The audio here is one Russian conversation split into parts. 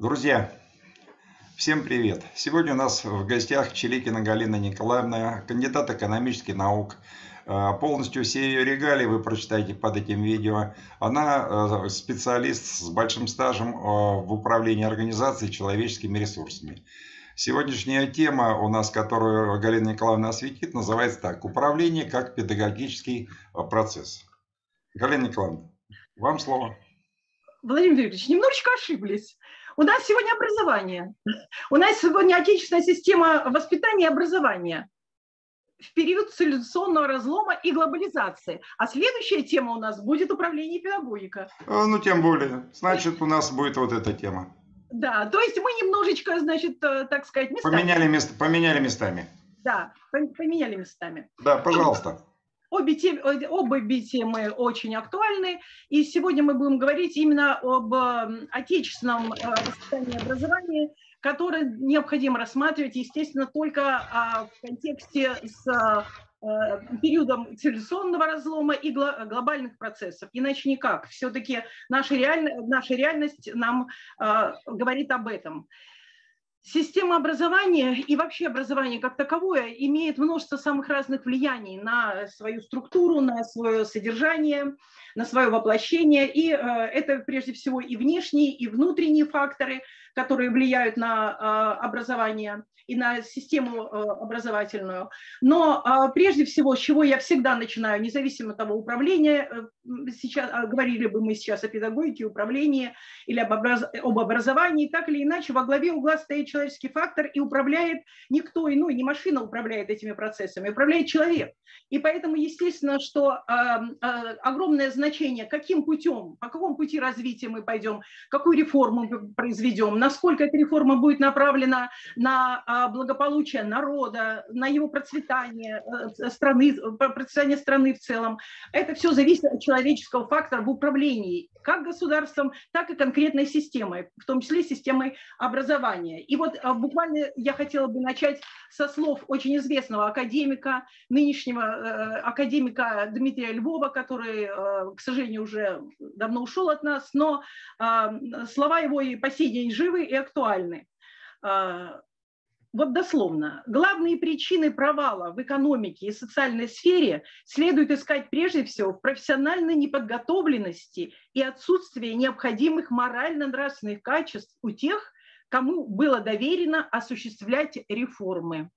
Друзья, всем привет! Сегодня у нас в гостях Челикина Галина Николаевна, кандидат экономических наук. Э, полностью все ее регалии вы прочитаете под этим видео. Она э, специалист с большим стажем э, в управлении организацией человеческими ресурсами. Сегодняшняя тема у нас, которую Галина Николаевна осветит, называется так. Управление как педагогический процесс. Галина Николаевна, вам слово. Владимир Викторович, немножечко ошиблись. У нас сегодня образование. У нас сегодня отечественная система воспитания и образования в период цивилизационного разлома и глобализации. А следующая тема у нас будет управление педагогика. А, ну, тем более. Значит, у нас будет вот эта тема. Да, то есть мы немножечко, значит, э, так сказать, местами. Поменяли, мест, поменяли местами. Да, поменяли местами. Да, пожалуйста. Обе темы, обе темы очень актуальны, и сегодня мы будем говорить именно об эм, отечественном э, воспитании и образовании, которое необходимо рассматривать, естественно, только а, в контексте с э, периодом цивилизационного разлома и глобальных процессов. Иначе никак. Все-таки наша, реаль... наша реальность нам э, говорит об этом. Система образования и вообще образование как таковое имеет множество самых разных влияний на свою структуру, на свое содержание, на свое воплощение. И э, это прежде всего и внешние, и внутренние факторы, которые влияют на э, образование и на систему э, образовательную. Но прежде всего, с чего я всегда начинаю, независимо от того управления, сейчас, говорили бы мы сейчас о педагогике, управлении или об, образ, об образовании, так или иначе, во главе угла стоит человеческий фактор и управляет никто иной, не машина управляет этими процессами, управляет человек. И поэтому, естественно, что огромное значение, каким путем, по какому пути развития мы пойдем, какую реформу мы произведем, насколько эта реформа будет направлена на благополучия народа, на его процветание э, страны, процветание страны в целом. Это все зависит от человеческого фактора в управлении как государством, так и конкретной системой, в том числе системой образования. И вот э, буквально я хотела бы начать со слов очень известного академика, нынешнего э, академика Дмитрия Львова, который, к сожалению, уже давно ушел от нас, но слова его и по сей день живы и актуальны вот дословно, главные причины провала в экономике и социальной сфере следует искать прежде всего в профессиональной неподготовленности и отсутствии необходимых морально-нравственных качеств у тех, кому было доверено осуществлять реформы.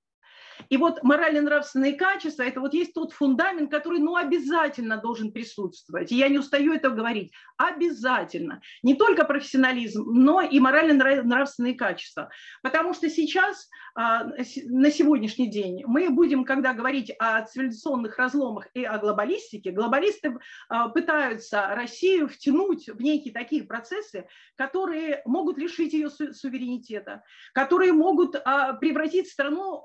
И вот морально-нравственные качества – это вот есть тот фундамент, который ну, обязательно должен присутствовать. И я не устаю это говорить. Обязательно. Не только профессионализм, но и морально-нравственные качества. Потому что сейчас, а, на сегодняшний день, мы будем, когда говорить о цивилизационных разломах и о глобалистике, глобалисты а, пытаются Россию втянуть в некие такие процессы, которые могут лишить ее суверенитета, которые могут а, превратить страну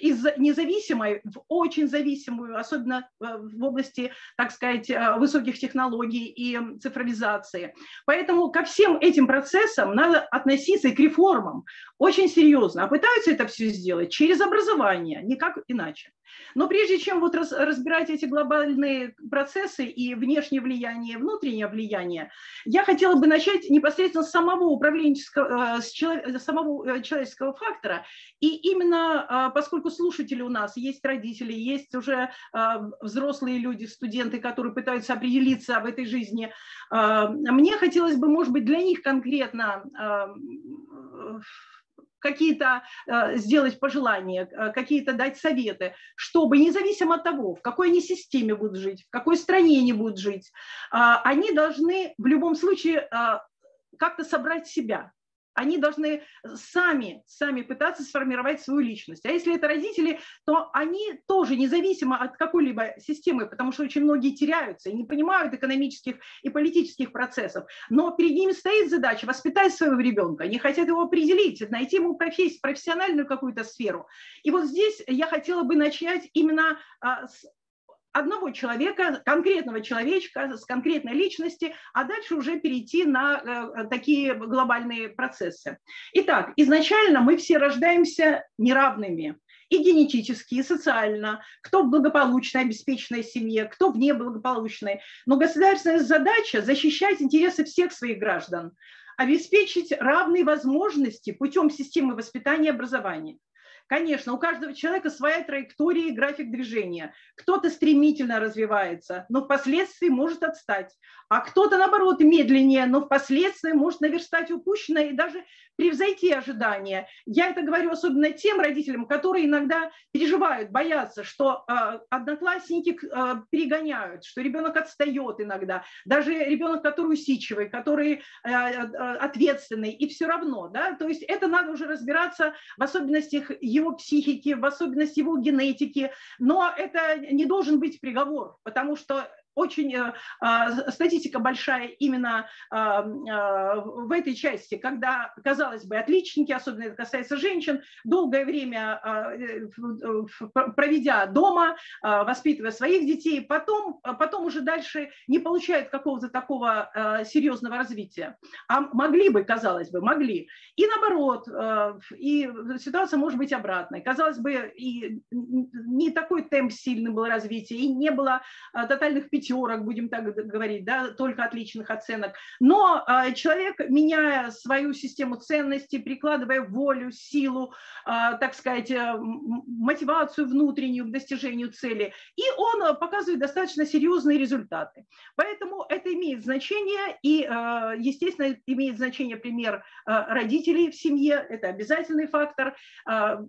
из независимой в очень зависимую, особенно э, в области, так сказать, э, высоких технологий и цифровизации. Поэтому ко всем этим процессам надо относиться и к реформам очень серьезно. А пытаются это все сделать через образование, никак иначе. Но прежде чем вот разбирать эти глобальные процессы и внешнее влияние, и внутреннее влияние, я хотела бы начать непосредственно с самого управленческого, э, с самого человеческого фактора. И именно поскольку слушатели у нас есть родители, есть уже взрослые люди, студенты, которые пытаются определиться в этой жизни, мне хотелось бы, может быть, для них конкретно какие-то э, сделать пожелания, какие-то дать советы, чтобы независимо от того, в какой они системе будут жить, в какой стране они будут жить, они должны в любом случае как-то собрать себя, они должны сами, сами пытаться сформировать свою личность. А если это родители, то они тоже независимо от какой-либо системы, потому что очень многие теряются и не понимают экономических и политических процессов. Но перед ними стоит задача воспитать своего ребенка. Они хотят его определить, найти ему профессию, профессиональную какую-то сферу. И вот здесь я хотела бы начать именно а, с одного человека, конкретного человечка с конкретной личности, а дальше уже перейти на э, такие глобальные процессы. Итак, изначально мы все рождаемся неравными и генетически, и социально, кто в благополучной, обеспеченной семье, кто в неблагополучной. Но государственная задача – защищать интересы всех своих граждан, обеспечить равные возможности путем системы воспитания и образования. Конечно, у каждого человека своя траектория и график движения. Кто-то стремительно развивается, но впоследствии может отстать, а кто-то, наоборот, медленнее, но впоследствии может наверстать упущенное и даже превзойти ожидания. Я это говорю особенно тем родителям, которые иногда переживают, боятся, что э, одноклассники э, перегоняют, что ребенок отстает иногда, даже ребенок, который усидчивый, который э, ответственный, и все равно, да, то есть это надо уже разбираться в особенностях его психики, в особенности его генетики, но это не должен быть приговор, потому что очень э, а, статистика большая именно а, а, в этой части, когда, казалось бы, отличники, особенно это касается женщин, долгое время э, проведя дома, воспитывая своих детей, потом, потом уже дальше не получают какого-то такого серьезного развития. А могли бы, казалось бы, могли. И наоборот, и ситуация может быть обратной. Казалось бы, и не такой темп сильный был развития, и не было тотальных пятерок, пятерок, будем так говорить, да, только отличных оценок. Но а, человек, меняя свою систему ценностей, прикладывая волю, силу, а, так сказать, э, мотивацию внутреннюю к достижению цели, и он э, показывает достаточно серьезные результаты. Поэтому это имеет значение, и, э, естественно, имеет значение пример родителей в семье, это обязательный фактор, а,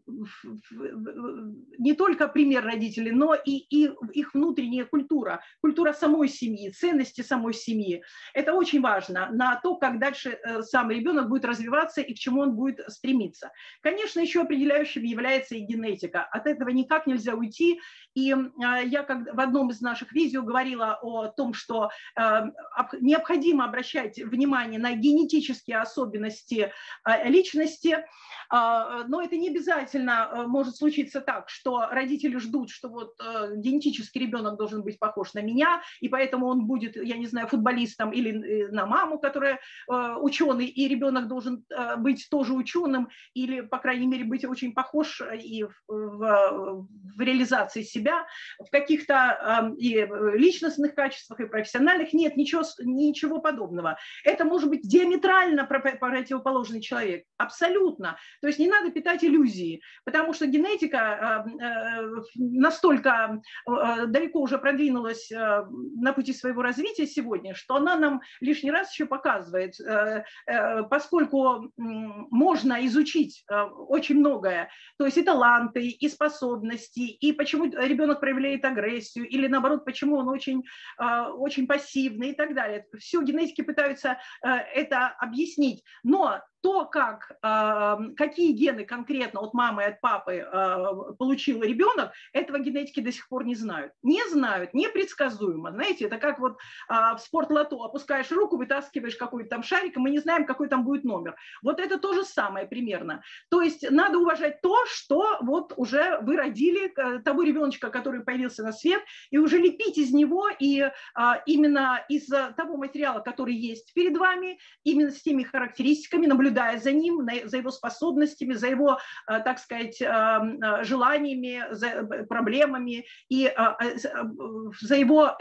не только пример родителей, но и, и их внутренняя культура, культура самой семьи, ценности самой семьи. Это очень важно на то, как дальше э, сам ребенок будет развиваться и к чему он будет стремиться. Конечно, еще определяющим является и генетика. От этого никак нельзя уйти. И э, я как в одном из наших видео говорила о том, что э, необходимо обращать внимание на генетические особенности личности, но это не обязательно может случиться так, что родители ждут, что вот генетический ребенок должен быть похож на меня, и поэтому он будет, я не знаю, футболистом или э, на маму, которая э, ученый, и ребенок должен э, быть тоже ученым, или, по крайней мере, быть очень похож и в, в реализации себя, в каких-то и личностных качествах, и профессиональных. Нет, ничего, ничего подобного. Это может быть диаметрально противоположный человек. Абсолютно. То есть не надо питать иллюзии, потому что генетика настолько далеко уже продвинулась на пути своего развития сегодня, что она нам лишний раз еще показывает, э, э, поскольку можно изучить э, очень многое, то есть и таланты, и способности, и почему ребенок проявляет агрессию, или наоборот, почему он очень, очень пассивный и так далее. Все генетики пытаются это объяснить, но то, как, какие гены конкретно от мамы и от папы получил ребенок, этого генетики до сих пор не знают. Не знают, непредсказуемо. Знаете, это как вот в спортлото опускаешь руку, вытаскиваешь какой-то там шарик, и мы не знаем, какой там будет номер. Вот это то же самое примерно. То есть надо уважать то, что вот уже вы родили, э, того ребеночка, который появился на свет, и уже лепить из него, и именно из того материала, который есть перед вами, именно с теми характеристиками, наблюдать наблюдая за ним, за его способностями, за его, э, так сказать, э, э, желаниями, за проблемами и за его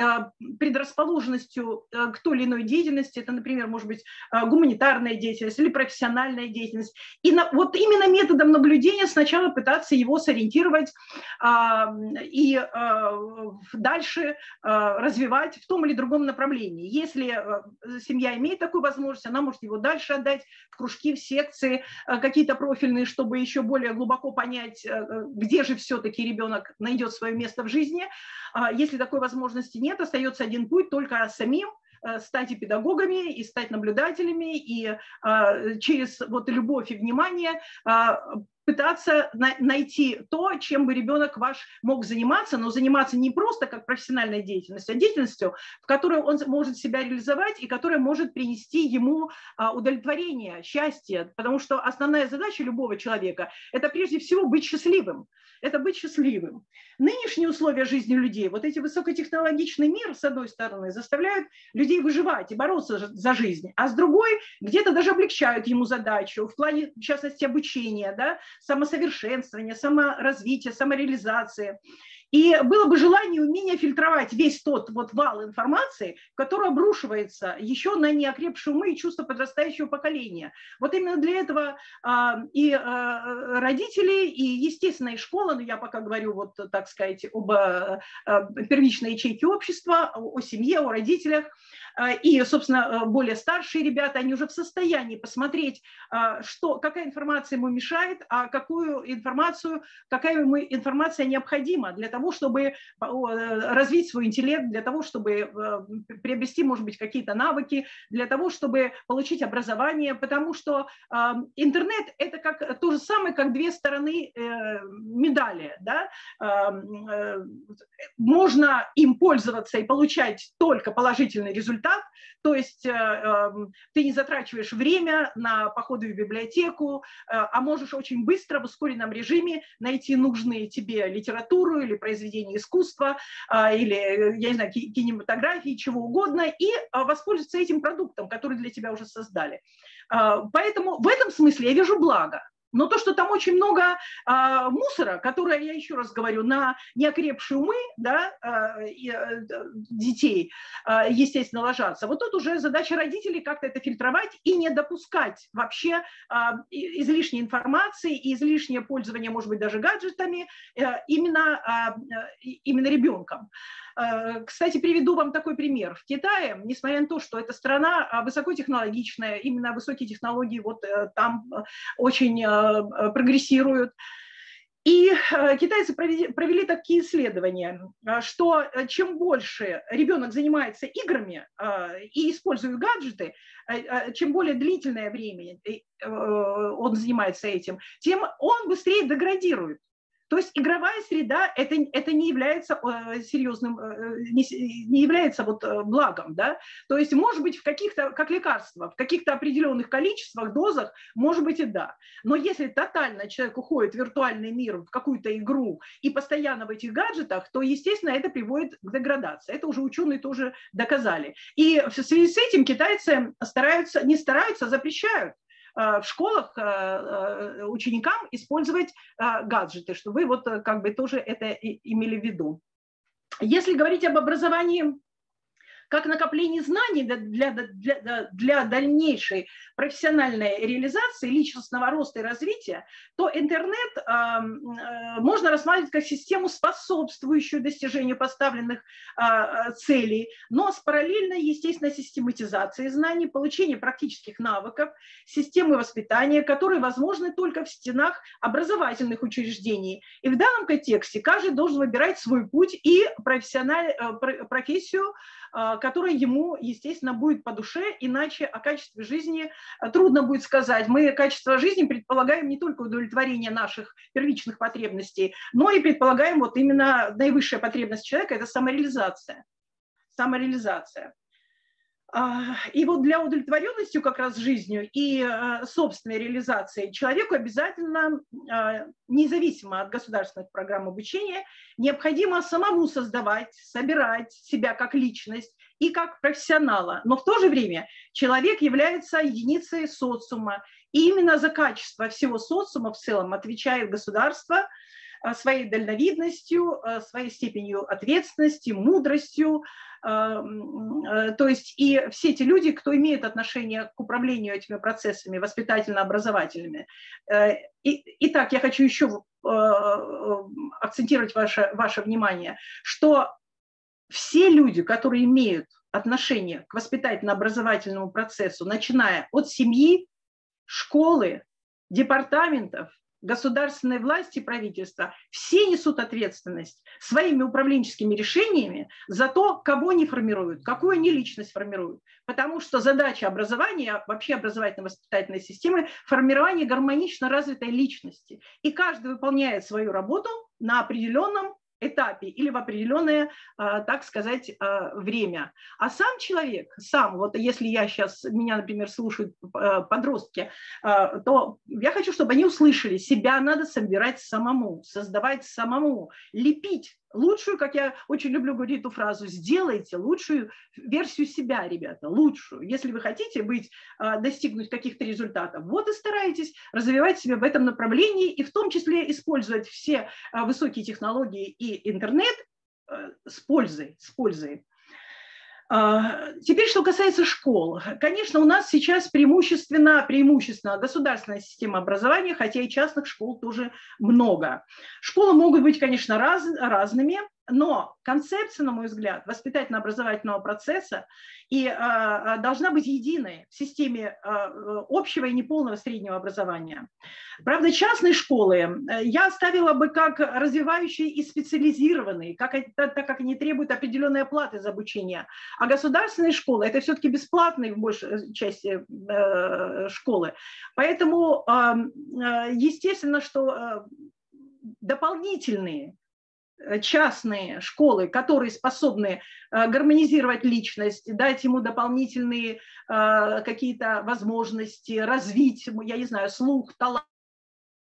предрасположенностью к той или иной деятельности. Это, например, может быть гуманитарная деятельность или профессиональная деятельность. И вот именно методом наблюдения сначала пытаться его сориентировать и дальше развивать в том или другом направлении. Если семья имеет такую возможность, она может его дальше отдать в кружки кружки, в секции э, какие-то профильные, чтобы еще более глубоко понять, э, где же все-таки ребенок найдет свое место в жизни. А если такой возможности нет, остается один путь, только самим э, стать и педагогами, и стать наблюдателями, и через вот любовь и внимание пытаться найти то, чем бы ребенок ваш мог заниматься, но заниматься не просто как профессиональной деятельностью, а деятельностью, в которой он может себя реализовать и которая может принести ему а, удовлетворение, счастье, потому что основная задача любого человека – это прежде всего быть счастливым. Это быть счастливым. Нынешние условия жизни людей, вот эти высокотехнологичный мир, с одной стороны, заставляют людей выживать и бороться за жизнь, а с другой где-то даже облегчают ему задачу в плане, в частности, обучения, да, самосовершенствования, саморазвития, самореализации. И было бы желание умение фильтровать весь тот вот вал информации, который обрушивается еще на неокрепшие умы и чувства подрастающего поколения. Вот именно для этого а, и а, родители, и естественная школа, ну я пока говорю вот так сказать об а, первичной ячейке общества, о семье, о родителях, и, собственно, более старшие ребята, они уже в состоянии посмотреть, что, какая информация ему мешает, а какую информацию, какая ему информация необходима для того, чтобы э, развить свой интеллект, для того, чтобы э, приобрести, может быть, какие-то навыки, для того, чтобы получить образование, потому что интернет – это как, то же самое, как две стороны э, медали. Да? Можно им пользоваться и получать только положительный результат, то есть ты не затрачиваешь время на походы в библиотеку, а можешь очень быстро в ускоренном режиме найти нужные тебе литературу или произведения искусства, а, или, я не знаю, кинематографии, чего угодно, и воспользоваться этим продуктом, который для тебя уже создали. Поэтому в этом смысле я вижу благо. Но то, что там очень много а, мусора, которое, я еще раз говорю, на неокрепшие умы да, а, и, а, детей, а, естественно, ложатся, вот тут уже задача родителей как-то это фильтровать и не допускать вообще а, излишней информации и излишнее пользование, может быть, даже гаджетами а, именно, а, именно ребенком. Э, кстати, приведу вам такой пример. В Китае, несмотря на то, что эта страна а, высокотехнологичная, именно высокие технологии вот э, там э, очень прогрессируют, и китайцы провели такие исследования, что чем больше ребенок занимается играми и использует гаджеты, чем более длительное время он занимается этим, тем он быстрее деградирует. То есть игровая среда это, это не является э, серьезным, э, не, не является вот э, благом. Да? То есть может быть в каких-то, как лекарства, в каких-то определенных количествах, дозах, может быть и да. Но если тотально человек уходит в виртуальный мир, в какую-то игру и постоянно в этих гаджетах, то, естественно, это приводит к деградации. Это уже ученые тоже доказали. И в связи с этим китайцы стараются, не стараются, а запрещают Э, в школах э, э, ученикам использовать гаджеты, чтобы вы вот как бы тоже это имели в виду. Если говорить об образовании как накопление знаний для, для, для дальнейшей профессиональной реализации, личностного роста и развития, то интернет э, можно рассматривать как систему, способствующую достижению поставленных э, целей, но с параллельной, естественно, систематизацией знаний, получением практических навыков, системы воспитания, которые возможны только в стенах образовательных учреждений. И в данном контексте каждый должен выбирать свой путь и профессиональ, э, профессию, а, которая ему, естественно, будет по душе, иначе о качестве жизни а, трудно будет сказать. Мы качество жизни предполагаем не только удовлетворение наших первичных потребностей, но и предполагаем вот именно наивысшая потребность человека – это самореализация. Самореализация. А, и вот для удовлетворенности как раз жизнью и а, собственной реализации человеку обязательно, а, независимо от государственных программ обучения, необходимо самому создавать, собирать себя как личность и как профессионала. Но в то же время человек является единицей социума. И именно за качество всего социума в целом отвечает государство – своей дальновидностью, своей степенью ответственности, мудростью, Э, то есть и все эти люди, кто имеет отношение к управлению этими процессами воспитательно-образовательными. Э, итак, я хочу еще э, акцентировать ваше, ваше внимание, что все люди, которые имеют отношение к воспитательно-образовательному процессу, начиная от семьи, школы, департаментов, государственной власти правительства, все несут ответственность своими управленческими решениями за то, кого они формируют, какую они личность формируют. Потому что задача образования, вообще образовательно-воспитательной системы, формирование гармонично развитой личности. И каждый выполняет свою работу на определенном этапе или в определенное, а, так сказать, а, время. А сам человек, сам, вот если я сейчас, меня, например, слушают а, подростки, то я хочу, чтобы они услышали, себя надо собирать самому, создавать самому, лепить лучшую, как я очень люблю говорить эту фразу, сделайте лучшую версию себя, ребята, лучшую. Если вы хотите быть, а, достигнуть каких-то результатов, вот и старайтесь развивать себя в этом направлении, и в том числе использовать все а, высокие технологии и интернет э, с пользой, с пользой. А, теперь, что касается школ. Конечно, у нас сейчас преимущественно, преимущественно государственная система образования, хотя и частных школ тоже много. Школы могут быть, конечно, раз, разными, но концепция, на мой взгляд, воспитательно-образовательного процесса и, а, должна быть единой в системе а, общего и неполного среднего образования. Правда, частные школы э, я оставила бы как развивающие и специализированные, как, так как они требуют определенной оплаты за обучение. А государственные школы – это все-таки бесплатные в большей части э, школы. Поэтому, э, естественно, что дополнительные Э, частные школы, которые способны э, гармонизировать личность, дать ему дополнительные э, какие-то возможности, развить, я не знаю, слух, талант, э, э,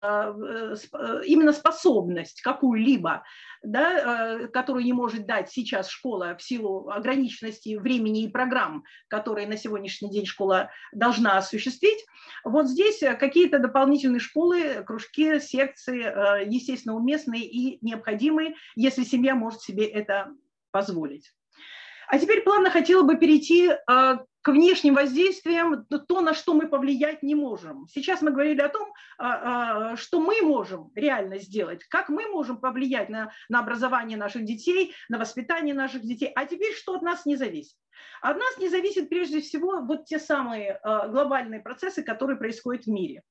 именно способность какую-либо, да, э, которую не может дать сейчас школа в силу ограниченности времени и программ, которые на сегодняшний день школа должна осуществить. Вот здесь какие-то дополнительные школы, кружки, секции, естественно, уместные и необходимые, если семья может себе это позволить. А теперь плавно хотела бы перейти к внешним воздействиям, то, на что мы повлиять не можем. Сейчас мы говорили о том, а, а, что мы можем реально сделать, как мы можем повлиять на, на образование наших детей, на воспитание наших детей, а теперь что от нас не зависит. От нас не зависит прежде всего вот те самые а, глобальные процессы, которые происходят в мире.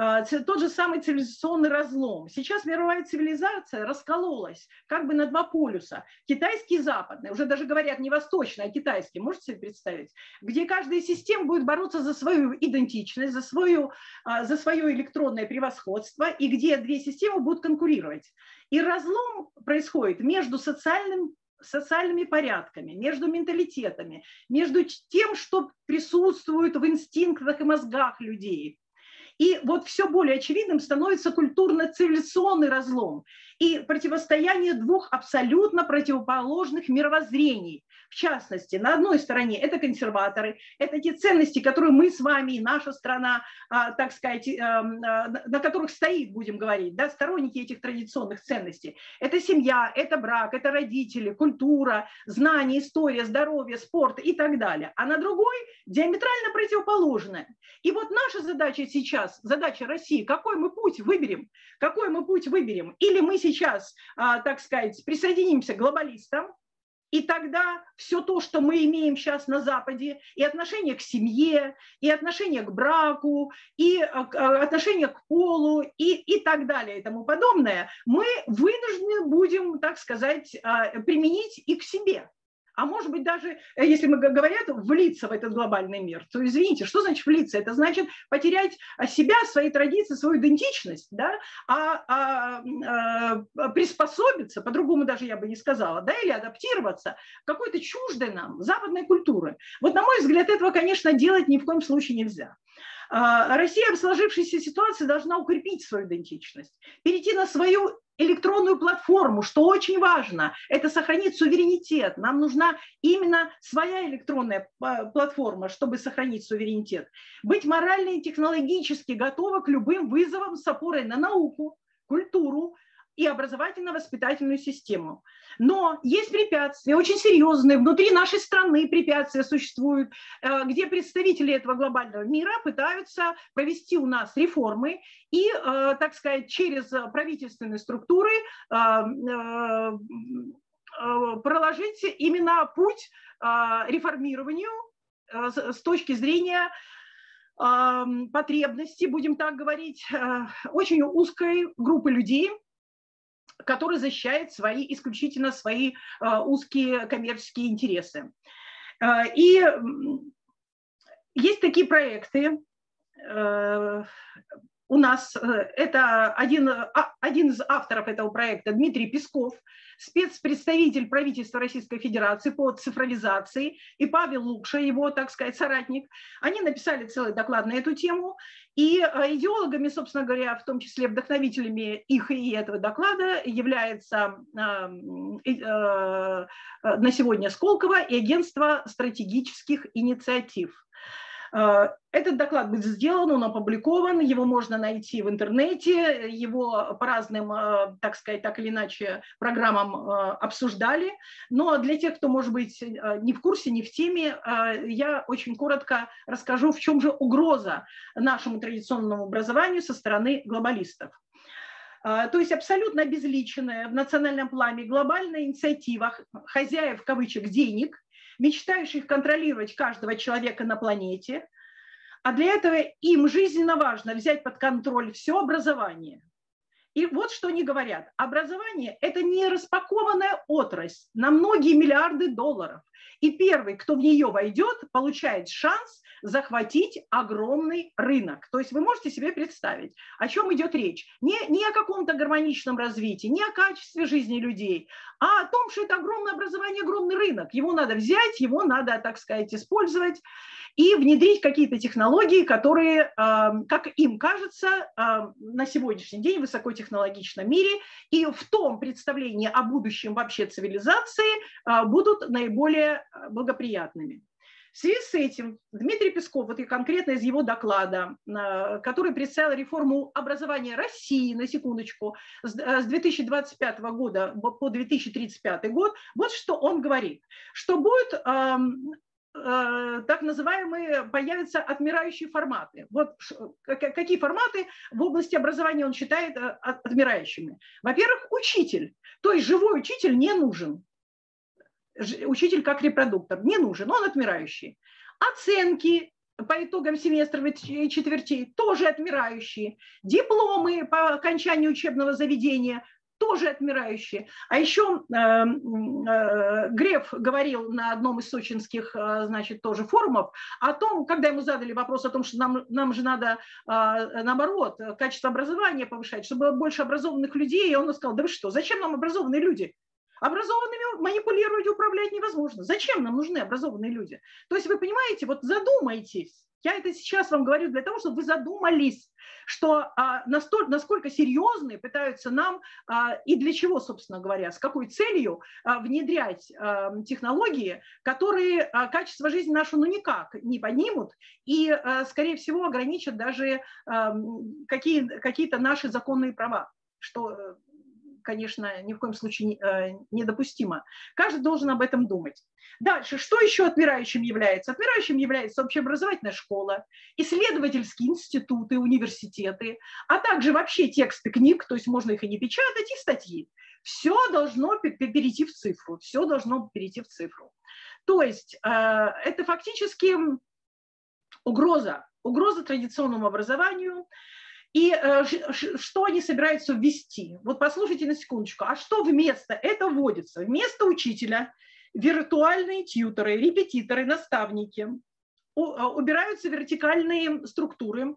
А, тот же самый цивилизационный разлом. Сейчас мировая цивилизация раскололась как бы на два полюса. Китайский и западный, уже даже говорят не восточный, а китайский, можете себе представить? Где каждая система будет бороться за свою идентичность, за, свою, а, за свое электронное превосходство, и где две системы будут конкурировать. И разлом происходит между социальным социальными порядками, между менталитетами, между тем, что присутствует в инстинктах и мозгах людей, и вот все более очевидным становится культурно-цивилизационный разлом и противостояние двух абсолютно противоположных мировоззрений. В частности, на одной стороне это консерваторы, это те ценности, которые мы с вами и наша страна, а, так сказать, эм, а, на которых стоит, будем говорить, да, сторонники этих традиционных ценностей. Это семья, это брак, это родители, культура, знания, история, здоровье, спорт и так далее. А на другой диаметрально противоположное. И вот наша задача сейчас, задача России, какой мы путь выберем, какой мы путь выберем. Или мы сейчас, а, так сказать, присоединимся к глобалистам, и тогда все то, что мы имеем сейчас на Западе, и отношение к семье, и отношение к браку, и а, а, отношение к полу, и, и так далее, и тому подобное, мы вынуждены будем, так сказать, применить и к себе а может быть даже, э, если мы говорят, влиться в этот глобальный мир, то извините, что значит влиться? Это значит потерять а, себя, свои традиции, свою идентичность, да, а, а, а приспособиться, по-другому даже я бы не сказала, да, или адаптироваться какой-то чуждой нам западной культуры. Вот на мой взгляд, этого, конечно, делать ни в коем случае нельзя. А, Россия в сложившейся ситуации должна укрепить свою идентичность, перейти на свою электронную платформу, что очень важно, это сохранить суверенитет. Нам нужна именно своя электронная а, платформа, чтобы сохранить суверенитет. Быть морально и технологически готова к любым вызовам с опорой на науку, культуру, и образовательно-воспитательную систему. Но есть препятствия, очень серьезные, внутри нашей страны препятствия существуют, э, где представители этого глобального мира пытаются провести у нас реформы и, э, так сказать, через правительственные структуры э, проложить именно путь реформированию с точки зрения потребности, будем так говорить, очень узкой группы людей, который защищает свои, исключительно свои э, узкие коммерческие интересы. Э, и есть такие проекты, э, у нас э, это один, а, один из авторов этого проекта Дмитрий Песков, спецпредставитель правительства Российской Федерации по цифровизации, и Павел Лукша, его, так сказать, соратник. Они написали целый доклад на эту тему, и э, идеологами, собственно говоря, в том числе вдохновителями их и этого доклада является э, на сегодня Сколково и Агентство стратегических инициатив. Э, этот доклад будет сделан, он опубликован, его можно найти в интернете, его по разным, э, так сказать, так или иначе программам э, обсуждали. Но для тех, кто, может быть, не в курсе, не в теме, я очень коротко расскажу, в чем же угроза нашему традиционному образованию со стороны глобалистов. То есть абсолютно обезличенная в национальном плане глобальная инициатива хозяев, кавычек, денег, мечтающих контролировать каждого человека на планете, а для этого им жизненно важно взять под контроль все образование. И вот что они говорят. Образование – это не распакованная отрасль на многие миллиарды долларов. И первый, кто в нее войдет, получает шанс захватить огромный рынок. То есть вы можете себе представить, о чем идет речь. Не, не о каком-то гармоничном развитии, не о качестве жизни людей, а о том, что это огромное образование, огромный рынок. Его надо взять, его надо, так сказать, использовать и внедрить какие-то технологии, которые, как им кажется, на сегодняшний день в высокотехнологичном мире и в том представлении о будущем вообще цивилизации будут наиболее благоприятными. В связи с этим Дмитрий Песков, вот и конкретно из его доклада, э, который представил реформу образования России, на секундочку, с 2025 э, года по 2035 год, вот что он говорит, что будет эм, э, так называемые появятся отмирающие форматы. Вот какие форматы в области образования он считает отмирающими? Во-первых, учитель. То есть живой учитель не нужен учитель как репродуктор. Не нужен, он отмирающий. Оценки по итогам семестровых четвертей тоже отмирающие. Дипломы по окончанию учебного заведения тоже отмирающие. А еще э, э, Греф говорил на одном из сочинских, э, значит, тоже форумов о том, когда ему задали вопрос о том, что нам, нам же надо, э, наоборот, качество образования повышать, чтобы было больше образованных людей, и он сказал, да вы что, зачем нам образованные люди? Образованными манипулировать и управлять невозможно. Зачем нам нужны образованные люди? То есть вы понимаете, вот задумайтесь. Я это сейчас вам говорю для того, чтобы вы задумались, что а, настолько, насколько серьезные пытаются нам а, и для чего, собственно говоря, с какой целью а, внедрять а, технологии, которые а, качество жизни нашу ну никак не поднимут и, а, скорее всего, ограничат даже а, какие, какие-то наши законные права, что конечно, ни в коем случае э, недопустимо. Каждый должен об этом думать. Дальше, что еще отмирающим является? Отмирающим является общеобразовательная школа, исследовательские институты, университеты, а также вообще тексты книг, то есть можно их и не печатать, и статьи. Все должно перейти в цифру, все должно перейти в цифру. То есть э, это фактически угроза, угроза традиционному образованию, и э, что они собираются ввести? Вот послушайте на секундочку. А что вместо? Это вводится. Вместо учителя виртуальные тьютеры, репетиторы, наставники. А, убираются вертикальные структуры,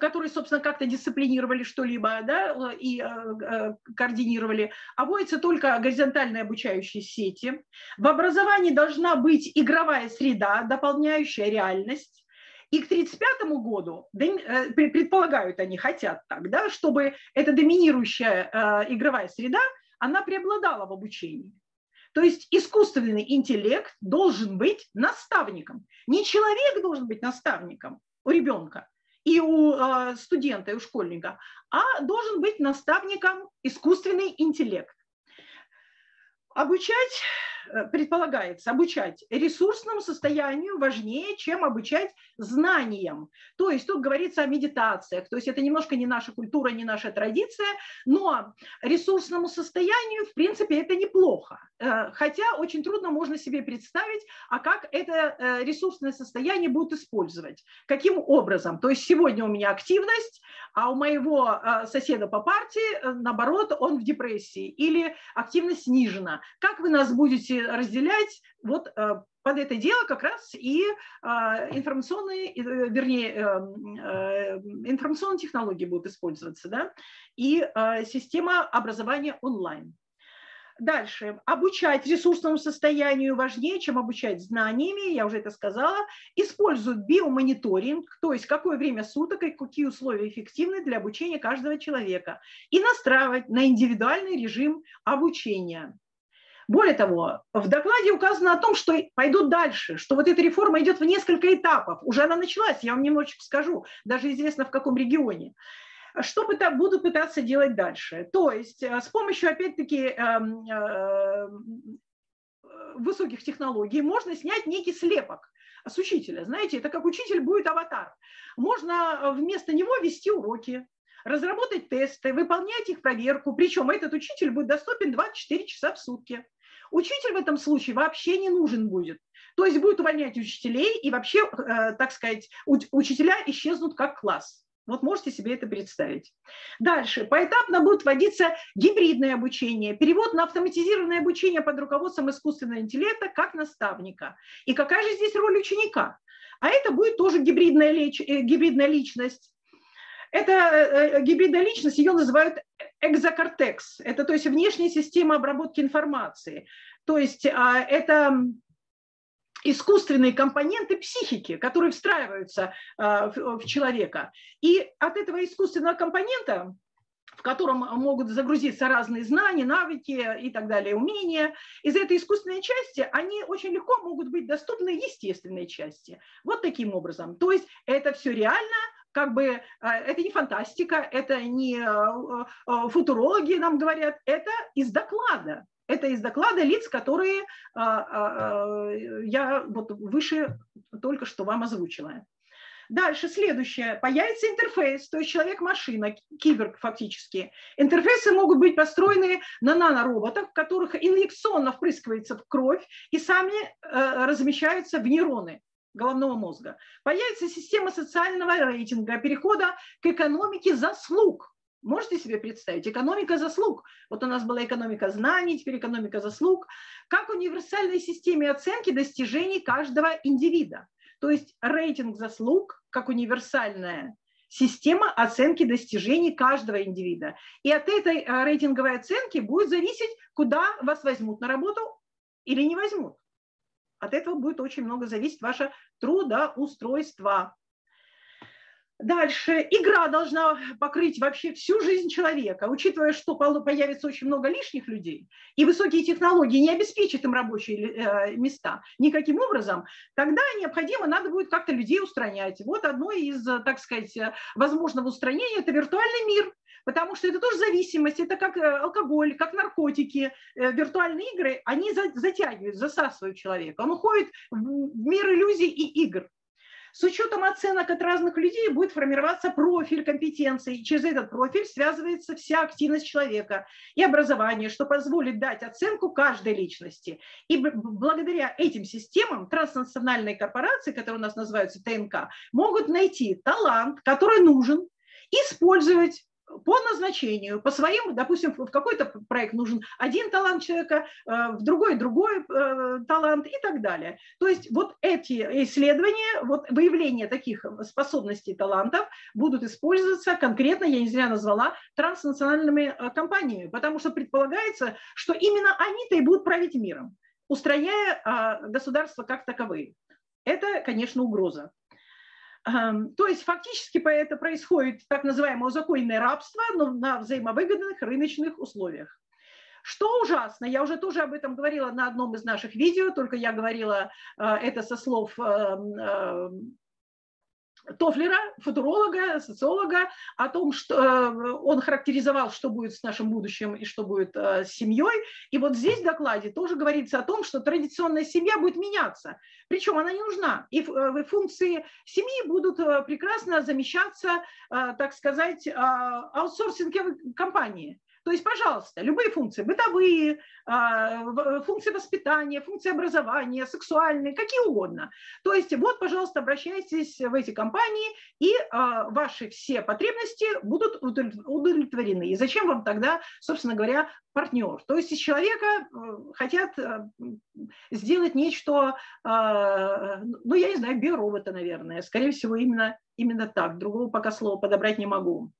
которые, собственно, как-то дисциплинировали что-либо да, и э, э, координировали, а только горизонтальные обучающие сети. В образовании должна быть игровая среда, дополняющая реальность. И к 1935 году, э, предполагают они, хотят так, да, чтобы эта доминирующая э, игровая среда, она преобладала в обучении. То есть искусственный интеллект должен быть наставником. Не человек должен быть наставником у ребенка и у э, студента, и у школьника, а должен быть наставником искусственный интеллект. Обучать предполагается обучать ресурсному состоянию важнее, чем обучать знаниям. То есть тут говорится о медитациях, то есть это немножко не наша культура, не наша традиция, но ресурсному состоянию, в принципе, это неплохо. Э, хотя очень трудно можно себе представить, а как это э, ресурсное состояние будут использовать, каким образом. То есть сегодня у меня активность, а у моего соседа по партии, наоборот, он в депрессии или активность снижена. Как вы нас будете разделять вот э, под это дело как раз и информационные, вернее, информационные технологии будут использоваться, да, и система образования онлайн. Дальше. Обучать ресурсному состоянию важнее, чем обучать знаниями, я уже это сказала. Используют биомониторинг, то есть какое время суток и какие условия эффективны для обучения каждого человека. И настраивать на индивидуальный режим обучения. Более того, в докладе указано о том, что пойдут дальше, что вот эта реформа идет в несколько этапов. Уже она началась, я вам немножечко скажу, даже известно в каком регионе что буду пытаться делать дальше. То есть э, с помощью, опять-таки, эм, э, высоких технологий можно снять некий слепок с учителя. Знаете, это как учитель будет аватар. Можно вместо него вести уроки, разработать тесты, выполнять их проверку. Причем этот учитель будет доступен 24 часа в сутки. Учитель в этом случае вообще не нужен будет. То есть будет увольнять учителей, и вообще, э, так сказать, учителя исчезнут как класс. Вот можете себе это представить. Дальше. Поэтапно будет вводиться гибридное обучение, перевод на автоматизированное обучение под руководством искусственного интеллекта как наставника. И какая же здесь роль ученика? А это будет тоже гибридная, лич, э, гибридная личность. Это э, э, гибридная личность, ее называют экзокортекс. Это то есть внешняя система обработки информации. То есть а, это искусственные компоненты психики, которые встраиваются а, в человека. И от этого искусственного компонента в котором могут загрузиться разные знания, навыки и так далее, умения. Из этой искусственной части они очень легко могут быть доступны естественной части. Вот таким образом. То есть это все реально, как бы а, это не фантастика, это не а, футурологи нам говорят, это из доклада. Это из доклада лиц, которые я вот выше только что вам озвучила. Дальше, следующее. Появится интерфейс, то есть человек-машина, киберг фактически. Интерфейсы могут быть построены на нанороботах, в которых инъекционно впрыскивается в кровь и сами э, размещаются в нейроны головного мозга. Появится система социального рейтинга, перехода к экономике заслуг. Можете себе представить? Экономика заслуг. Вот у нас была экономика знаний, теперь экономика заслуг. Как универсальной системе оценки достижений каждого индивида. То есть рейтинг заслуг как универсальная система оценки достижений каждого индивида. И от этой э, рейтинговой оценки будет зависеть, куда вас возьмут на работу или не возьмут. От этого будет очень много зависеть ваше трудоустройство. Дальше. Игра должна покрыть вообще всю жизнь человека, учитывая, что появится очень много лишних людей, и высокие технологии не обеспечат им рабочие э, места никаким образом, тогда необходимо, надо будет как-то людей устранять. Вот одно из, так сказать, возможного устранения – это виртуальный мир, потому что это тоже зависимость, это как э, алкоголь, как наркотики. Э, виртуальные игры, они затягивают, засасывают человека. Он уходит в мир иллюзий и игр. С учетом оценок от разных людей будет формироваться профиль компетенций. Через этот профиль связывается вся активность человека и образование, что позволит дать оценку каждой личности. И благодаря этим системам транснациональные корпорации, которые у нас называются ТНК, могут найти талант, который нужен, использовать по назначению, по своим, допустим, в какой-то проект нужен один талант человека, э, в другой другой э, талант и так далее. То есть вот эти исследования, вот выявление таких способностей талантов будут использоваться конкретно, я не зря назвала, транснациональными э, компаниями, потому что предполагается, что именно они-то и будут править миром, устрояя а, государства как таковые. Это, конечно, угроза. То есть фактически это происходит так называемое узаконенное рабство, но на взаимовыгодных рыночных условиях. Что ужасно, я уже тоже об этом говорила на одном из наших видео, только я говорила а, это со слов Тофлера, футуролога, социолога, о том, что э, он характеризовал, что будет с нашим будущим и что будет э, с семьей. И вот здесь в докладе тоже говорится о том, что традиционная семья будет меняться. Причем она не нужна. И э, функции семьи будут прекрасно замещаться, так сказать, аутсорсинговой компании. То есть, пожалуйста, любые функции, бытовые, а, функции воспитания, функции образования, сексуальные, какие угодно. То есть, вот, пожалуйста, обращайтесь в эти компании, и а, ваши все потребности будут удовлетворены. И зачем вам тогда, собственно говоря, партнер? То есть из человека э, хотят э, сделать нечто, ну, я не знаю, биоробота, наверное. Скорее всего, именно, именно так. Другого пока слова подобрать не могу.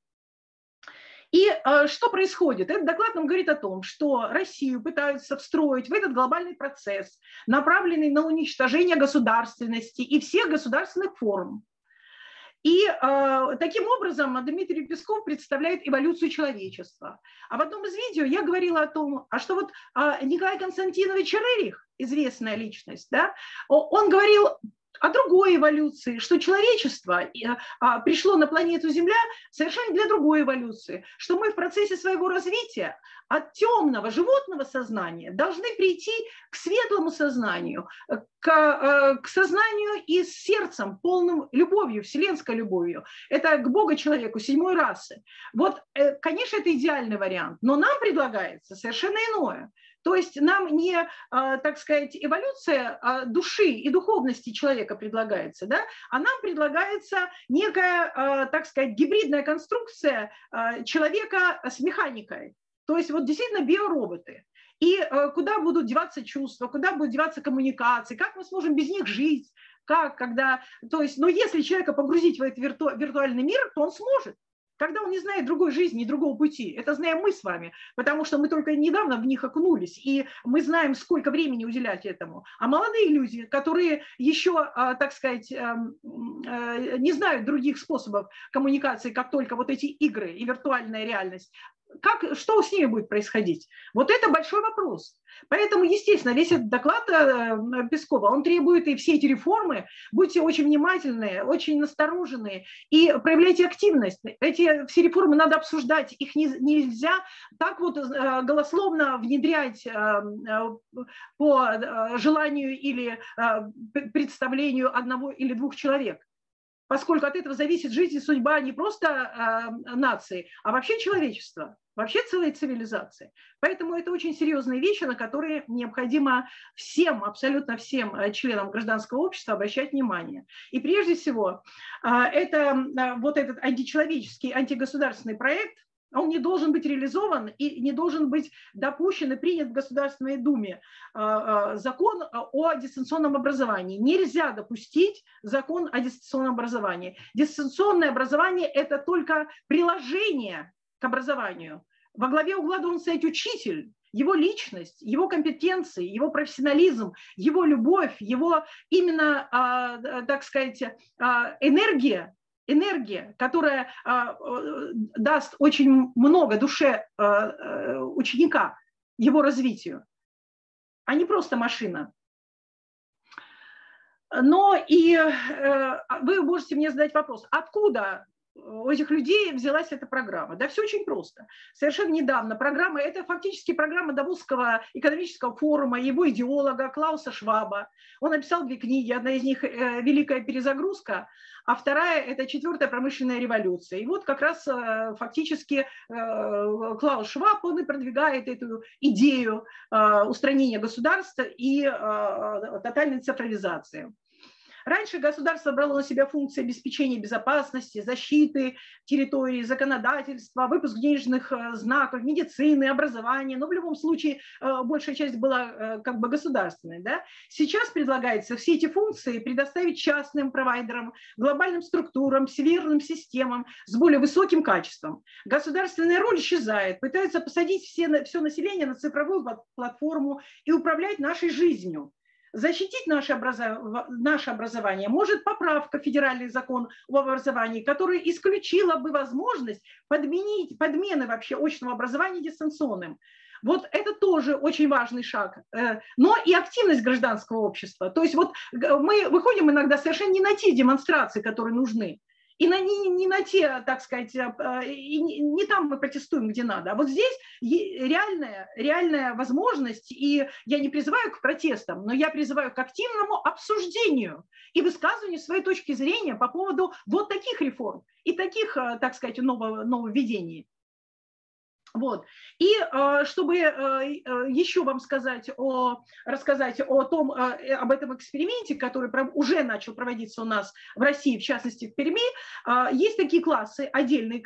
И э, что происходит? Этот доклад нам говорит о том, что Россию пытаются встроить в этот глобальный процесс, направленный на уничтожение государственности и всех государственных форм. И э, таким образом Дмитрий Песков представляет эволюцию человечества. А в одном из видео я говорила о том, а что вот э, Николай Константинович Рерих, известная личность, да, он говорил о другой эволюции, что человечество а, пришло на планету Земля совершенно для другой эволюции, что мы в процессе своего развития от темного животного сознания должны прийти к светлому сознанию, к, э, к сознанию и с сердцем, полным любовью, вселенской любовью. Это к Бога человеку, седьмой расы. Вот, э, конечно, это идеальный вариант, но нам предлагается совершенно иное – то есть нам не, а, так сказать, эволюция а, души и духовности человека предлагается, да, а нам предлагается некая, а, так сказать, гибридная конструкция человека с механикой. То есть вот действительно биороботы. И куда будут деваться чувства, куда будут деваться коммуникации, как мы сможем без них жить, как, когда, то есть, но если человека погрузить в этот вирту, виртуальный мир, то он сможет когда он не знает другой жизни другого пути. Это знаем мы с вами, потому что мы только недавно в них окунулись, и мы знаем, сколько времени уделять этому. А молодые люди, которые еще, а, так сказать, эм, э, не знают других способов коммуникации, как только вот эти игры и виртуальная реальность, как, что с ними будет происходить? Вот это большой вопрос. Поэтому, естественно, весь этот доклад э, Пескова, он требует и все эти реформы, будьте очень внимательны, очень настороженные и проявляйте активность. Эти все реформы надо обсуждать, их не, нельзя так вот э, голословно внедрять э, по желанию или представлению одного или двух человек. Поскольку от этого зависит жизнь и судьба не просто нации, а вообще человечества, вообще целой цивилизации. Поэтому это очень серьезные вещи, на которые необходимо всем, абсолютно всем э, членам гражданского общества обращать внимание. И прежде всего, э, это э, вот этот античеловеческий, антигосударственный проект, он не должен быть реализован и не должен быть допущен и принят в Государственной Думе закон о дистанционном образовании. Нельзя допустить закон о дистанционном образовании. Дистанционное образование – это только приложение образованию. Во главе угла должен стоять учитель, его личность, его компетенции, его профессионализм, его любовь, его именно, а, так сказать, энергия энергия, которая а, э, даст очень много душе а, э, ученика, его развитию, а не просто машина. Но и э, вы можете мне задать вопрос, откуда у этих людей взялась эта программа? Да все очень просто. Совершенно недавно программа, это фактически программа Давосского экономического форума, его идеолога Клауса Шваба. Он написал две книги, одна из них «Великая перезагрузка», а вторая – это четвертая промышленная революция. И вот как раз э, фактически э, Клаус Шваб, он и продвигает эту идею э, устранения государства и тотальной цифровизации. Раньше государство брало на себя функции обеспечения безопасности, защиты территории, законодательства, выпуск денежных э, знаков, медицины, образования, но в любом случае э, большая часть была э, как бы государственной. Да? Сейчас предлагается все эти функции предоставить частным провайдерам, глобальным структурам, северным системам с более высоким качеством. Государственная роль исчезает, пытаются посадить все, все население на цифровую платформу и управлять нашей жизнью защитить наше, образов... наше образование может поправка в федеральный закон об образовании, которая исключила бы возможность подменить, подмены вообще очного образования дистанционным. Вот это тоже очень важный шаг. Э, но и активность гражданского общества. То есть вот мы выходим иногда совершенно не на те демонстрации, которые нужны и на, не, не на те, так сказать, э, э, и не, не там мы протестуем, где надо. А вот здесь реальная, реальная возможность, и я не призываю к протестам, но я призываю к активному обсуждению и высказыванию своей точки зрения по поводу вот таких реформ и таких, э, так сказать, нововведений. Вот. И э, чтобы э, э, еще вам сказать о, рассказать о том, об этом эксперименте, который уже начал проводиться у нас в России, в частности в Перми, есть такие классы, отдельные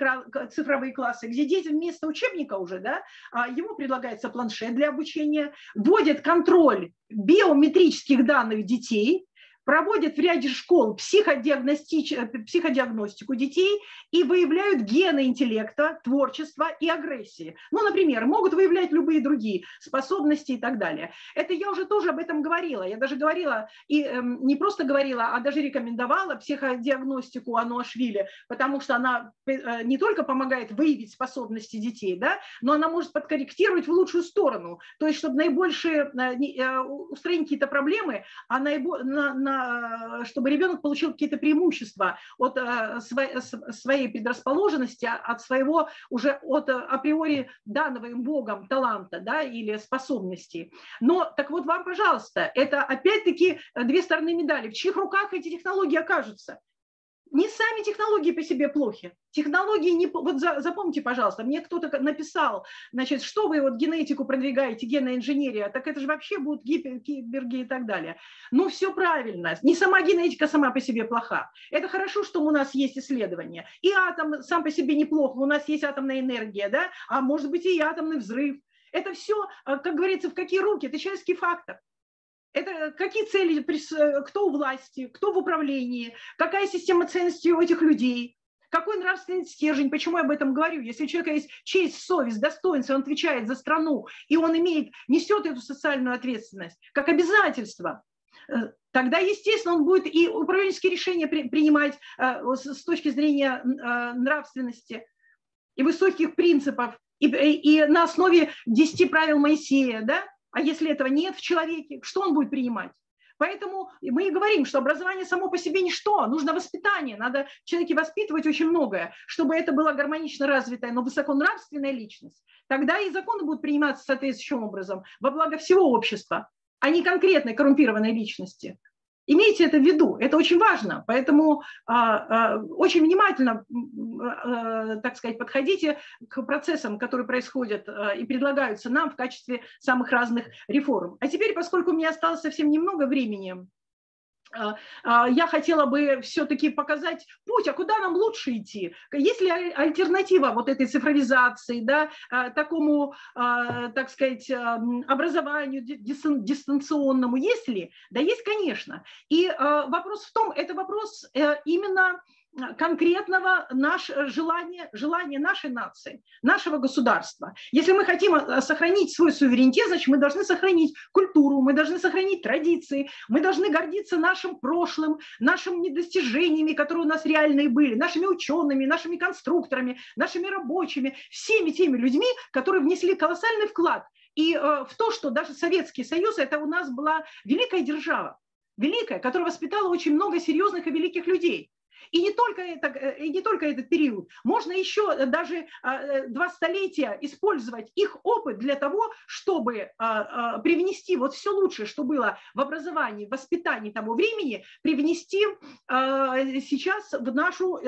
цифровые классы, где дети вместо учебника уже, да, ему предлагается планшет для обучения, вводят контроль биометрических данных детей, проводят в ряде школ психодиагностич... Психодиагностику детей и выявляют гены интеллекта, творчества и агрессии. Ну, например, могут выявлять любые другие способности и так далее. Это я уже тоже об этом говорила. Я даже говорила, и э, не просто говорила, а даже рекомендовала психодиагностику Ануашвили, потому что она э, не только помогает выявить способности детей, да, но она может подкорректировать в лучшую сторону. То есть, чтобы наибольшие, э, э, устранить какие-то проблемы, а наибо, на, на чтобы ребенок получил какие-то преимущества от э, своей предрасположенности, а, от своего уже от априори данного им Богом таланта да, или способностей. Но так вот вам, пожалуйста, это опять-таки две стороны медали. В чьих руках эти технологии окажутся? Не сами технологии по себе плохи. Технологии не... Вот за, запомните, пожалуйста, мне кто-то написал, значит, что вы вот генетику продвигаете, генная инженерия, так это же вообще будут гиперги и так далее. Ну, все правильно. Не сама генетика сама по себе плоха. Это хорошо, что у нас есть исследования. И атом сам по себе неплохо, у нас есть атомная энергия, да, а может быть и атомный взрыв. Это все, э, как говорится, в какие руки? Это человеческий фактор. Это какие цели, кто у власти, кто в управлении, какая система ценностей у этих людей, какой нравственный стержень, почему я об этом говорю? Если у человека есть честь, совесть, достоинство, он отвечает за страну, и он имеет, несет эту социальную ответственность как обязательство, э, тогда, естественно, он будет и управленческие решения принимать э, с точки зрения э, нравственности и высоких принципов, и, и на основе 10 правил Моисея, да, а если этого нет в человеке, что он будет принимать? Поэтому мы и говорим, что образование само по себе ничто, нужно воспитание, надо в человеке воспитывать очень многое, чтобы это была гармонично развитая, но высоконравственная личность. Тогда и законы будут приниматься соответствующим образом во благо всего общества, а не конкретной коррумпированной личности. Имейте это в виду, это очень важно, поэтому а, а, очень внимательно, а, так сказать, подходите к процессам, которые происходят и предлагаются нам в качестве самых разных реформ. А теперь, поскольку у меня осталось совсем немного времени, я хотела бы все-таки показать путь, а куда нам лучше идти? Есть ли альтернатива вот этой цифровизации, да, а, такому, так сказать, образованию дистанционному? Есть ли? Да есть, конечно. И вопрос в том, это вопрос э, именно конкретного наш, э, желания, желания нашей нации, нашего государства. Если мы хотим э, сохранить свой суверенитет, значит, мы должны сохранить культуру, мы должны сохранить традиции, мы должны гордиться нашим прошлым, нашими достижениями, которые у нас реальные были, нашими учеными, нашими конструкторами, нашими рабочими, всеми теми людьми, которые внесли колоссальный вклад и э, в то, что даже Советский Союз, это у нас была великая держава, великая, которая воспитала очень много серьезных и великих людей. И не только, это, э, и не только этот период. Можно еще э, даже а, э, два столетия использовать их опыт для того, чтобы а, а, привнести вот все лучшее, что было в образовании, в воспитании того времени, привнести сейчас в нашу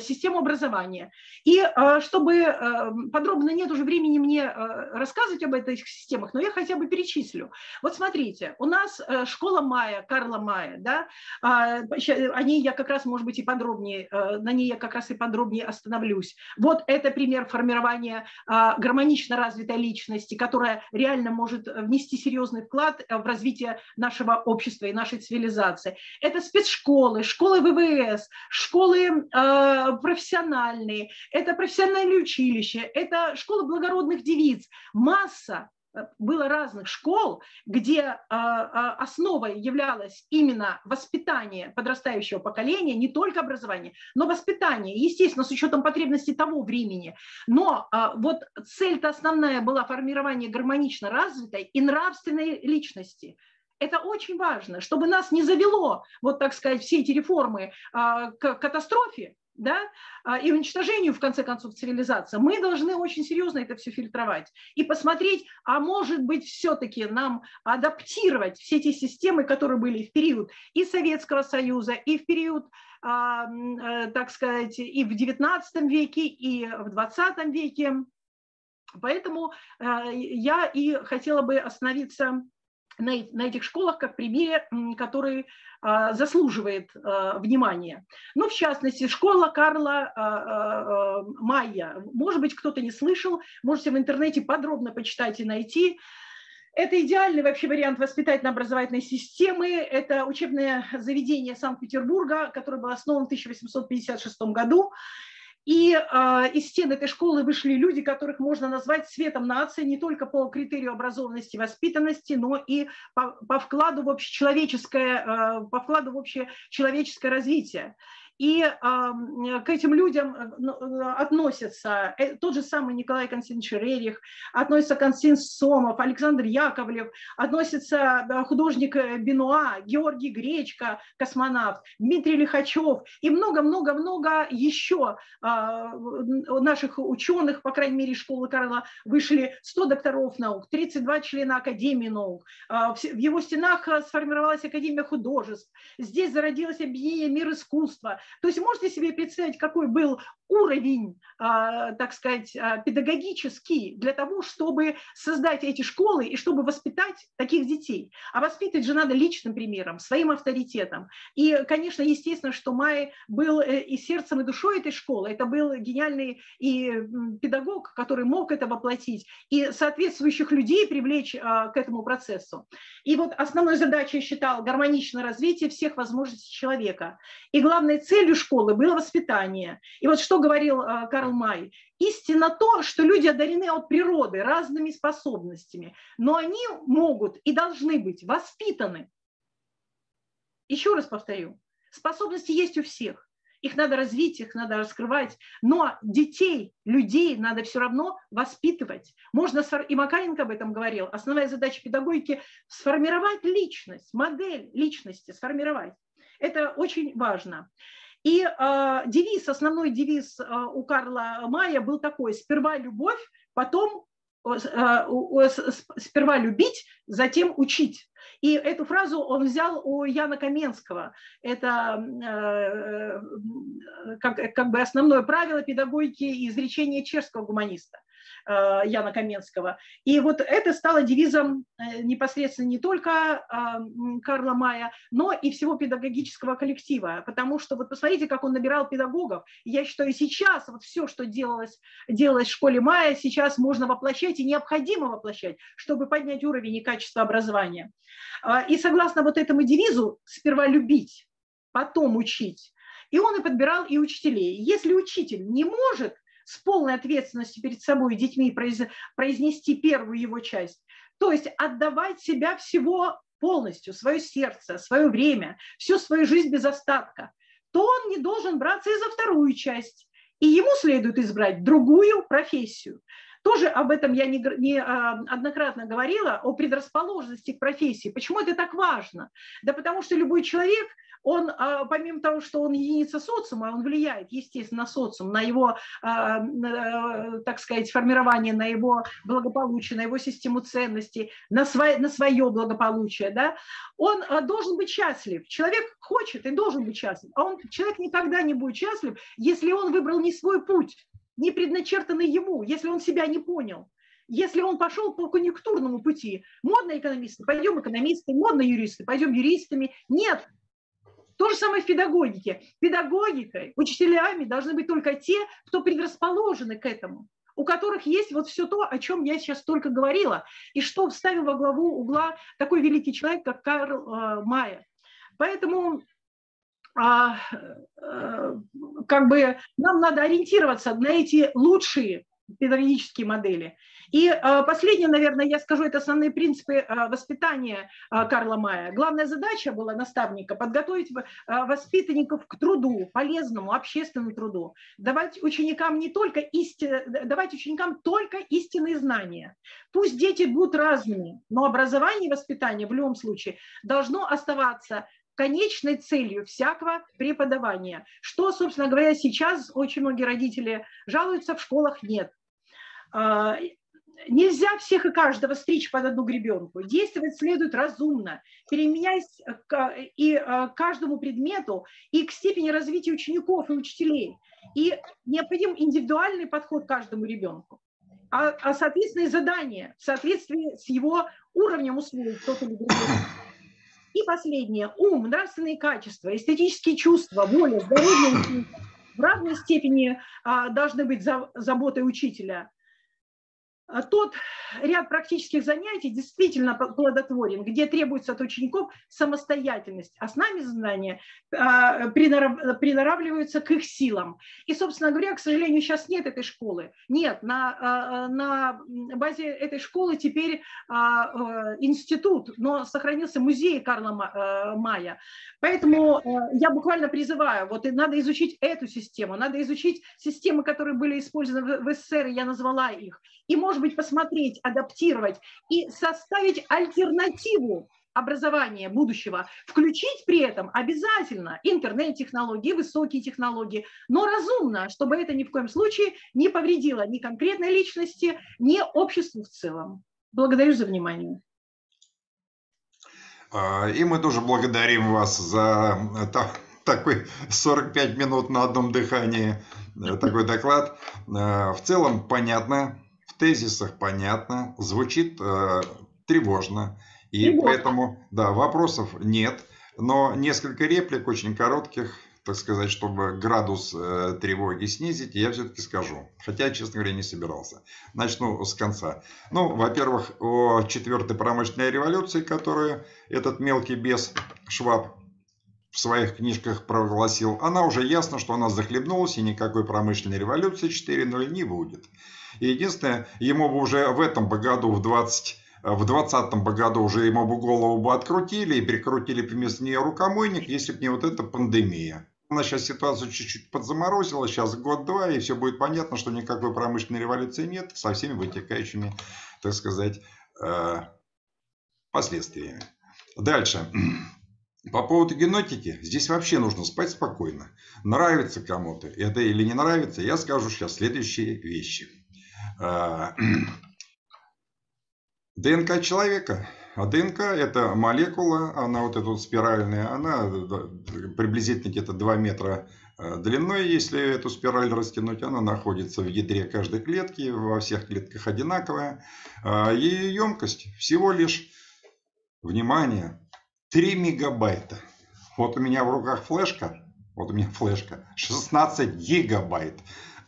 систему образования. И чтобы подробно нет уже времени мне рассказывать об этих системах, но я хотя бы перечислю. Вот смотрите, у нас школа Майя, Карла Майя, да, они я как раз, может быть, и подробнее, э, на ней я как раз и подробнее остановлюсь. Вот это пример формирования а, гармонично развитой личности, которая реально может внести серьезный вклад э, в развитие нашего общества и нашей цивилизации. Это спецшколы, школы ВВС, школы э, профессиональные, это профессиональное училище, это школы благородных девиц. Масса было разных школ, где а, а, основой являлось именно воспитание подрастающего поколения, не только образование, но воспитание, естественно, с учетом потребностей того времени. Но а, вот цель-то основная была формирование гармонично развитой и нравственной личности. Это очень важно, чтобы нас не завело, вот так сказать, все эти реформы к катастрофе, да, а, и уничтожению, в конце концов, цивилизации, мы должны очень серьезно это все фильтровать и посмотреть, а может быть, все-таки нам адаптировать все эти системы, которые были в период и Советского Союза, и в период, а, э, так сказать, и в XIX веке, и в XX веке, Поэтому я и хотела бы остановиться на, на этих школах как примере, который а, заслуживает а, внимания. Ну, в частности, школа Карла а, Майя. Может быть, кто-то не слышал, можете в интернете подробно почитать и найти. Это идеальный вообще вариант воспитательно-образовательной системы. Это учебное заведение Санкт-Петербурга, которое было основано в 1856 году. И э, из стен этой школы вышли люди, которых можно назвать светом нации не только по критерию образованности и воспитанности, но и по, по вкладу в общечеловеческое, э, по вкладу в общечеловеческое развитие. И э, к этим людям э, ну, э, относятся тот же самый Николай Константинович Рерих, относится Константин Сомов, Александр Яковлев, относится художник Бенуа, Георгий Гречка, космонавт, Дмитрий Лихачев и много-много-много еще э, наших ученых, по крайней мере, школы Карла вышли 100 докторов наук, 32 члена Академии наук. Э, в его стенах сформировалась Академия художеств. Здесь зародилось объединение «Мир искусства», то есть можете себе представить, какой был уровень, а, так сказать, а, педагогический для того, чтобы создать эти школы и чтобы воспитать таких детей. А воспитывать же надо личным примером, своим авторитетом. И, конечно, естественно, что Май был э, и сердцем, и душой этой школы. Это был гениальный и педагог, который мог это воплотить, и соответствующих людей привлечь а, к этому процессу. И вот основной задачей считал гармоничное развитие всех возможностей человека. И главной целью школы было воспитание. И вот что говорил э, Карл Май? Истина то, что люди одарены от природы разными способностями, но они могут и должны быть воспитаны. Еще раз повторю, способности есть у всех. Их надо развить, их надо раскрывать. Но детей, людей надо все равно воспитывать. Можно, и Макаренко об этом говорил, основная задача педагогики – сформировать личность, модель личности, сформировать. Это очень важно. И э, девиз, основной девиз э, у Карла Мая был такой: сперва любовь, потом э, сперва любить, затем учить. И эту фразу он взял у Яна Каменского. Это э, как, как бы основное правило педагогики изречения чешского гуманиста. Э, Яна Каменского. И вот это стало девизом э, непосредственно не только э, Карла Мая, но и всего педагогического коллектива, потому что вот посмотрите, как он набирал педагогов. Я считаю, сейчас вот все, что делалось, делалось в школе Мая, сейчас можно воплощать и необходимо воплощать, чтобы поднять уровень и качество образования. И согласно вот этому девизу, сперва любить, потом учить, и он и подбирал и учителей. Если учитель не может с полной ответственностью перед собой и детьми произнести первую его часть. То есть отдавать себя всего полностью, свое сердце, свое время, всю свою жизнь без остатка, то он не должен браться и за вторую часть. И ему следует избрать другую профессию. Тоже об этом я не, не а, однократно говорила, о предрасположенности к профессии. Почему это так важно? Да потому что любой человек – он, а, помимо того, что он единица социума, он влияет, естественно, на социум, на его, а, так сказать, формирование, на его благополучие, на его систему ценностей, на свое, на свое благополучие, да, он а, должен быть счастлив. Человек хочет и должен быть счастлив, а он, человек никогда не будет счастлив, если он выбрал не свой путь, не предначертанный ему, если он себя не понял если он пошел по конъюнктурному пути, модно экономисты, пойдем экономисты, модно юристы, пойдем юристами. Нет, то же самое в педагогике. Педагогикой, учителями должны быть только те, кто предрасположены к этому, у которых есть вот все то, о чем я сейчас только говорила, и что вставил во главу угла такой великий человек, как Карл э, Майер. Поэтому а, а, как бы нам надо ориентироваться на эти лучшие педагогические модели. И э, последнее, наверное, я скажу, это основные принципы э, воспитания э, Карла Мая. Главная задача была наставника подготовить воспитанников к труду, полезному, общественному труду, давать ученикам не только исти... давать ученикам только истинные знания. Пусть дети будут разными, но образование и воспитание в любом случае должно оставаться конечной целью всякого преподавания. Что, собственно говоря, сейчас очень многие родители жалуются, в школах нет. А, нельзя всех и каждого стричь под одну гребенку. Действовать следует разумно, переменяясь и а, каждому предмету, и к степени развития учеников и учителей. И необходим индивидуальный подход к каждому ребенку. а, а соответственно, и задание в соответствии с его уровнем условий, тот или другой. И последнее. Ум, нравственные качества, эстетические чувства, воля, здоровье в равной степени а, должны быть за, заботой учителя. А тот ряд практических занятий действительно плодотворен, где требуется от учеников самостоятельность, а с нами знания а, приноравливаются к их силам. И, собственно говоря, к сожалению, сейчас нет этой школы. Нет, на, а, на базе этой школы теперь институт, но сохранился музей Карла Мая. Поэтому я буквально призываю, вот надо изучить эту систему, надо изучить системы, которые были использованы в СССР, я назвала их, и, может быть, посмотреть, адаптировать и составить альтернативу образования будущего, включить при этом обязательно интернет-технологии, высокие технологии, но разумно, чтобы это ни в коем случае не повредило ни конкретной личности, ни обществу в целом. Благодарю за внимание. А, и мы тоже благодарим вас за такой 45 минут на одном дыхании, э, такой доклад. Э, в целом понятно, тезисах понятно, звучит э, тревожно. И тревожно. поэтому, да, вопросов нет. Но несколько реплик очень коротких, так сказать, чтобы градус э, тревоги снизить, я все-таки скажу. Хотя, честно говоря, не собирался. Начну с конца. Ну, во-первых, о четвертой промышленной революции, которую этот мелкий бес Шваб в своих книжках прогласил, она уже ясно, что она захлебнулась и никакой промышленной революции 4.0 не будет. И единственное, ему бы уже в этом бы году, в 20 в 2020 году уже ему бы голову бы открутили и прикрутили вместо нее рукомойник, если бы не вот эта пандемия. Она сейчас ситуацию чуть-чуть подзаморозила, сейчас год-два, и все будет понятно, что никакой промышленной революции нет, со всеми вытекающими, так сказать, э, последствиями. Дальше. По поводу генетики, здесь вообще нужно спать спокойно. Нравится кому-то это или не нравится, я скажу сейчас следующие вещи. А, ДНК человека. А ДНК это молекула, она вот эта вот спиральная, она приблизительно где-то 2 метра а, длиной, если эту спираль растянуть, она находится в ядре каждой клетки, во всех клетках одинаковая. А, ее емкость всего лишь, внимание, 3 мегабайта. Вот у меня в руках флешка, вот у меня флешка, 16 гигабайт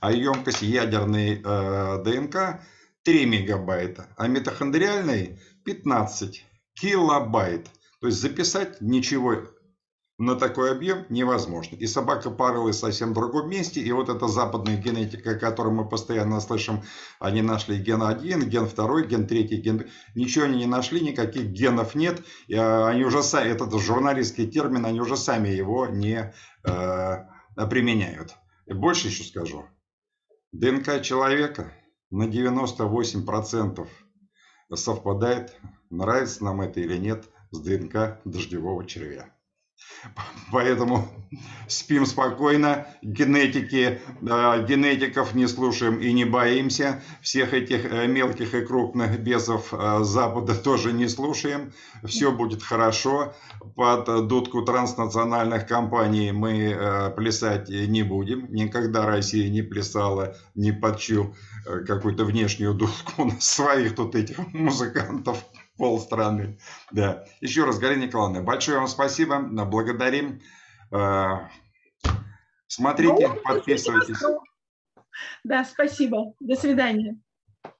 а емкость ядерной э, ДНК 3 мегабайта, а митохондриальной 15 килобайт. То есть записать ничего на такой объем невозможно. И собака парилась совсем в другом месте. И вот эта западная генетика, о которой мы постоянно слышим, они нашли ген 1, ген 2, ген 3, ген... Ничего они не нашли, никаких генов нет. И а, они уже сами, этот журналистский термин, они уже сами его не э, применяют. И больше еще скажу. ДНК человека на 98% совпадает, нравится нам это или нет, с ДНК дождевого червя. Поэтому спим спокойно, генетики, генетиков не слушаем и не боимся, всех этих э, мелких и крупных бесов э, Запада тоже не слушаем, все будет хорошо, под дудку транснациональных компаний мы э, плясать не будем, никогда Россия не плясала ни под чью какую-то внешнюю дудку, своих тут этих музыкантов полстраны. Да. Еще раз, Галина Николаевна, большое вам спасибо. Благодарим. Э, смотрите, ну, подписывайтесь. Да, спасибо. До свидания.